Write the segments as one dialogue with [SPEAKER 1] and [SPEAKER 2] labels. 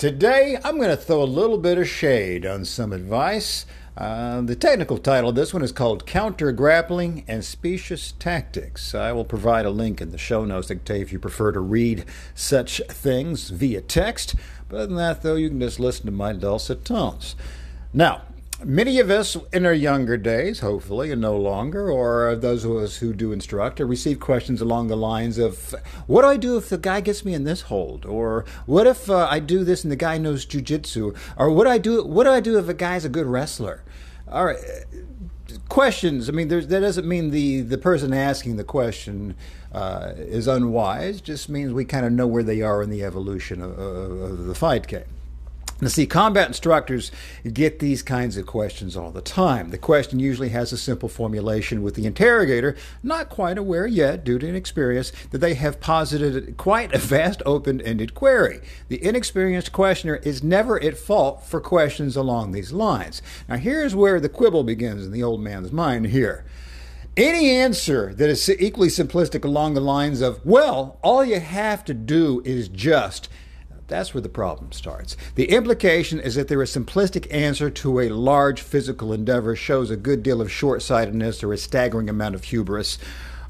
[SPEAKER 1] Today, I'm going to throw a little bit of shade on some advice uh, the technical title of this one is called Counter Grappling and Specious Tactics. I will provide a link in the show notes if you prefer to read such things via text. But other than that, though, you can just listen to my dulcet tones. Now, Many of us in our younger days, hopefully, and no longer, or those of us who do instruct, or receive questions along the lines of, What do I do if the guy gets me in this hold? Or what if uh, I do this and the guy knows jujitsu? Or what do I do? What do I do if a guy's a good wrestler? All right, questions. I mean, that doesn't mean the the person asking the question uh, is unwise. Just means we kind of know where they are in the evolution of, of, of the fight game. Now, see, combat instructors get these kinds of questions all the time. The question usually has a simple formulation with the interrogator not quite aware yet, due to inexperience, that they have posited quite a vast open ended query. The inexperienced questioner is never at fault for questions along these lines. Now, here's where the quibble begins in the old man's mind here. Any answer that is equally simplistic along the lines of, well, all you have to do is just that's where the problem starts. The implication is that there is simplistic answer to a large physical endeavor shows a good deal of short sightedness or a staggering amount of hubris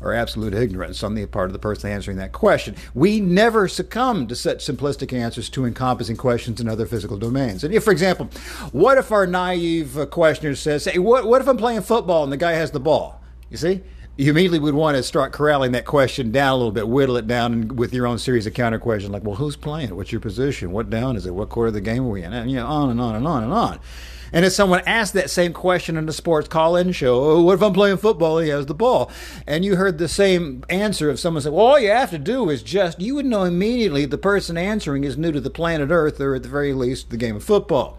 [SPEAKER 1] or absolute ignorance on the part of the person answering that question. We never succumb to such simplistic answers to encompassing questions in other physical domains. And if, for example, what if our naive questioner says, "Hey, what, what if I'm playing football and the guy has the ball?" You see, you immediately would want to start corralling that question down a little bit, whittle it down with your own series of counter questions like, well, who's playing? What's your position? What down is it? What quarter of the game are we in? And you know, on and on and on and on. And if someone asked that same question in the sports call-in show, oh, what if I'm playing football and he has the ball? And you heard the same answer if someone said, well, all you have to do is just, you would know immediately the person answering is new to the planet Earth or at the very least the game of football.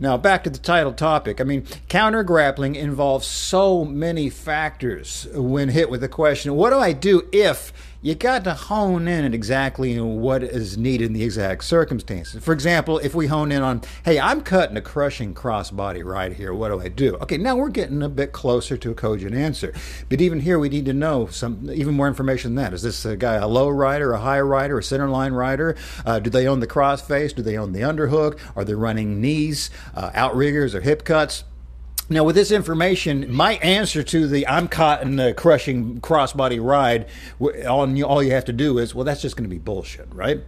[SPEAKER 1] Now, back to the title topic. I mean, counter grappling involves so many factors when hit with the question what do I do if you got to hone in at exactly what is needed in the exact circumstances. For example, if we hone in on, hey, I'm cutting a crushing crossbody right here, what do I do? Okay, now we're getting a bit closer to a cogent answer. But even here, we need to know some even more information than that. Is this a guy a low rider, a high rider, a center line rider? Uh, do they own the crossface? Do they own the underhook? Are they running knees, uh, outriggers, or hip cuts? Now, with this information, my answer to the I'm caught in the crushing crossbody ride, all, all you have to do is, well, that's just going to be bullshit, right?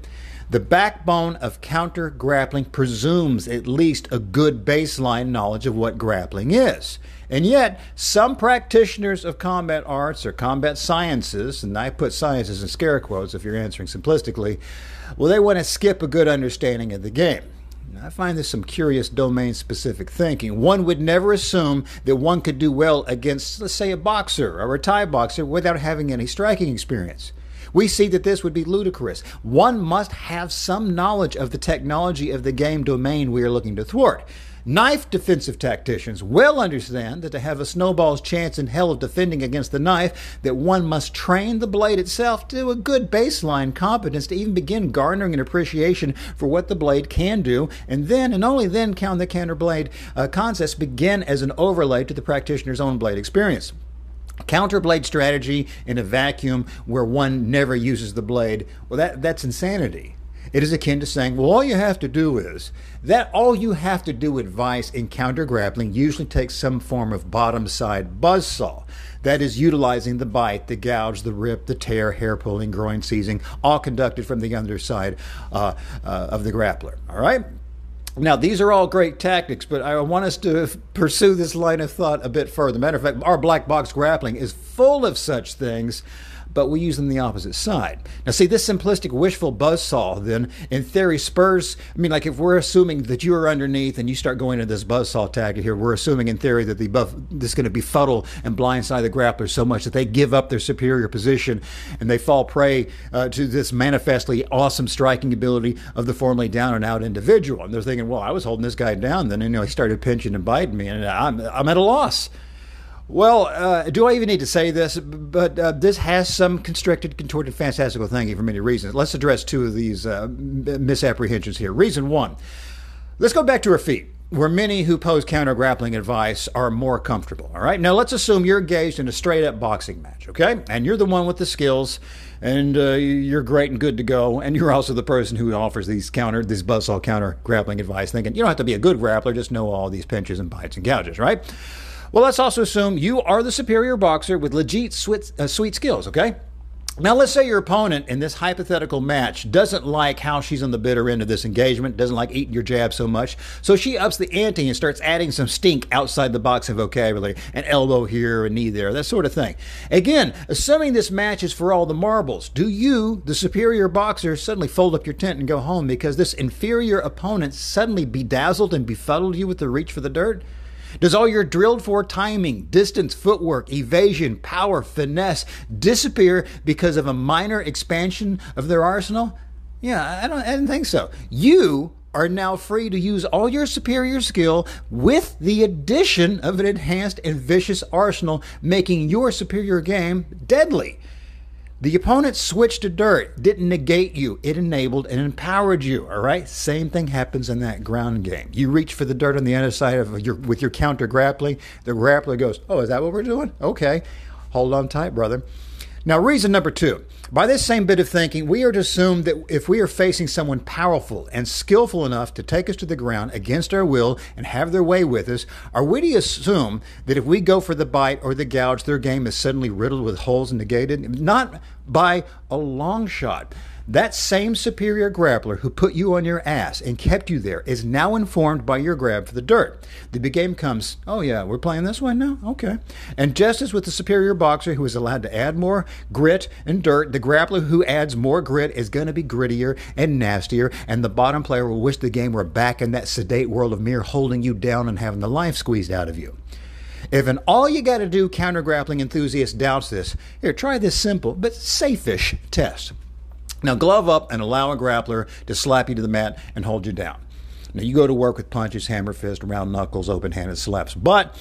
[SPEAKER 1] The backbone of counter grappling presumes at least a good baseline knowledge of what grappling is. And yet, some practitioners of combat arts or combat sciences, and I put sciences in scare quotes if you're answering simplistically, well, they want to skip a good understanding of the game. I find this some curious domain specific thinking. One would never assume that one could do well against, let's say, a boxer or a Thai boxer without having any striking experience. We see that this would be ludicrous. One must have some knowledge of the technology of the game domain we are looking to thwart. Knife defensive tacticians well understand that to have a snowball's chance in hell of defending against the knife, that one must train the blade itself to a good baseline competence to even begin garnering an appreciation for what the blade can do, and then and only then can the counterblade uh, concepts begin as an overlay to the practitioner's own blade experience. Counterblade strategy in a vacuum where one never uses the blade, well, that, that's insanity. It is akin to saying, well, all you have to do is that all you have to do advice in counter grappling usually takes some form of bottom side buzz saw. That is utilizing the bite, the gouge, the rip, the tear, hair pulling, groin seizing, all conducted from the underside uh, uh, of the grappler. All right? Now, these are all great tactics, but I want us to pursue this line of thought a bit further. Matter of fact, our black box grappling is full of such things but we use them the opposite side. Now, see, this simplistic wishful buzzsaw, then, in theory, spurs. I mean, like if we're assuming that you are underneath and you start going into this buzzsaw tactic here, we're assuming in theory that the buff, is going to befuddle and blindside the grappler so much that they give up their superior position and they fall prey uh, to this manifestly awesome striking ability of the formerly down and out individual. And they're thinking, well, I was holding this guy down, then, you know, he started pinching and biting me, and I'm, I'm at a loss. Well, uh, do I even need to say this? But uh, this has some constricted, contorted, fantastical thinking for many reasons. Let's address two of these uh, misapprehensions here. Reason one let's go back to her feet, where many who pose counter grappling advice are more comfortable. All right, now let's assume you're engaged in a straight up boxing match, okay? And you're the one with the skills, and uh, you're great and good to go, and you're also the person who offers these counter, this buzzsaw counter grappling advice, thinking you don't have to be a good grappler, just know all these pinches and bites and gouges, right? Well, let's also assume you are the superior boxer with legit sweet, uh, sweet skills, okay? Now, let's say your opponent in this hypothetical match doesn't like how she's on the bitter end of this engagement, doesn't like eating your jab so much, so she ups the ante and starts adding some stink outside the boxing vocabulary, an elbow here, a knee there, that sort of thing. Again, assuming this match is for all the marbles, do you, the superior boxer, suddenly fold up your tent and go home because this inferior opponent suddenly bedazzled and befuddled you with the reach for the dirt? Does all your drilled for timing, distance, footwork, evasion, power, finesse disappear because of a minor expansion of their arsenal? Yeah, I don't, I don't think so. You are now free to use all your superior skill with the addition of an enhanced and vicious arsenal, making your superior game deadly. The opponent switched to dirt, didn't negate you. It enabled and empowered you. All right. Same thing happens in that ground game. You reach for the dirt on the other side of your with your counter grappling. The grappler goes, "Oh, is that what we're doing? Okay, hold on tight, brother." Now, reason number two. By this same bit of thinking, we are to assume that if we are facing someone powerful and skillful enough to take us to the ground against our will and have their way with us, are we to assume that if we go for the bite or the gouge, their game is suddenly riddled with holes and negated? Not by a long shot. That same superior grappler who put you on your ass and kept you there is now informed by your grab for the dirt. The big game comes, oh yeah, we're playing this one now? Okay. And just as with the superior boxer who is allowed to add more grit and dirt, the grappler who adds more grit is going to be grittier and nastier, and the bottom player will wish the game were back in that sedate world of mere holding you down and having the life squeezed out of you. If an all you got to do counter grappling enthusiast doubts this, here, try this simple but safe-ish test. Now, glove up and allow a grappler to slap you to the mat and hold you down. Now, you go to work with punches, hammer fist, round knuckles, open handed slaps, but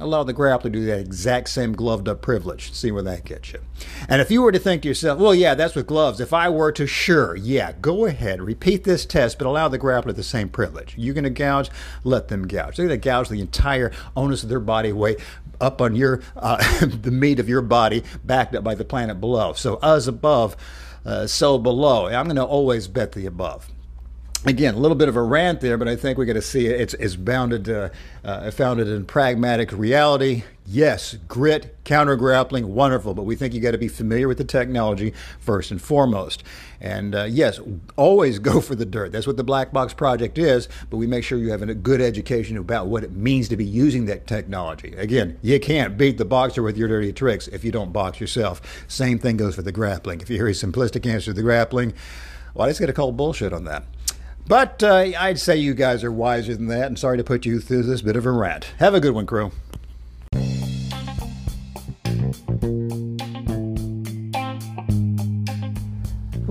[SPEAKER 1] allow the grappler to do that exact same gloved up privilege. See where that gets you. And if you were to think to yourself, well, yeah, that's with gloves. If I were to, sure, yeah, go ahead, repeat this test, but allow the grappler the same privilege. You're going to gouge, let them gouge. They're going to gouge the entire onus of their body weight up on your uh, the meat of your body, backed up by the planet below. So, us above uh, so below. I'm going to always bet the above. Again, a little bit of a rant there, but I think we're going to see it's, it's bounded, uh, uh, founded in pragmatic reality. Yes, grit, counter grappling, wonderful, but we think you got to be familiar with the technology first and foremost. And uh, yes, always go for the dirt. That's what the Black Box Project is, but we make sure you have a good education about what it means to be using that technology. Again, you can't beat the boxer with your dirty tricks if you don't box yourself. Same thing goes for the grappling. If you hear a simplistic answer to the grappling, well, I just got to call bullshit on that. But uh, I'd say you guys are wiser than that, and sorry to put you through this bit of a rant. Have a good one, crew.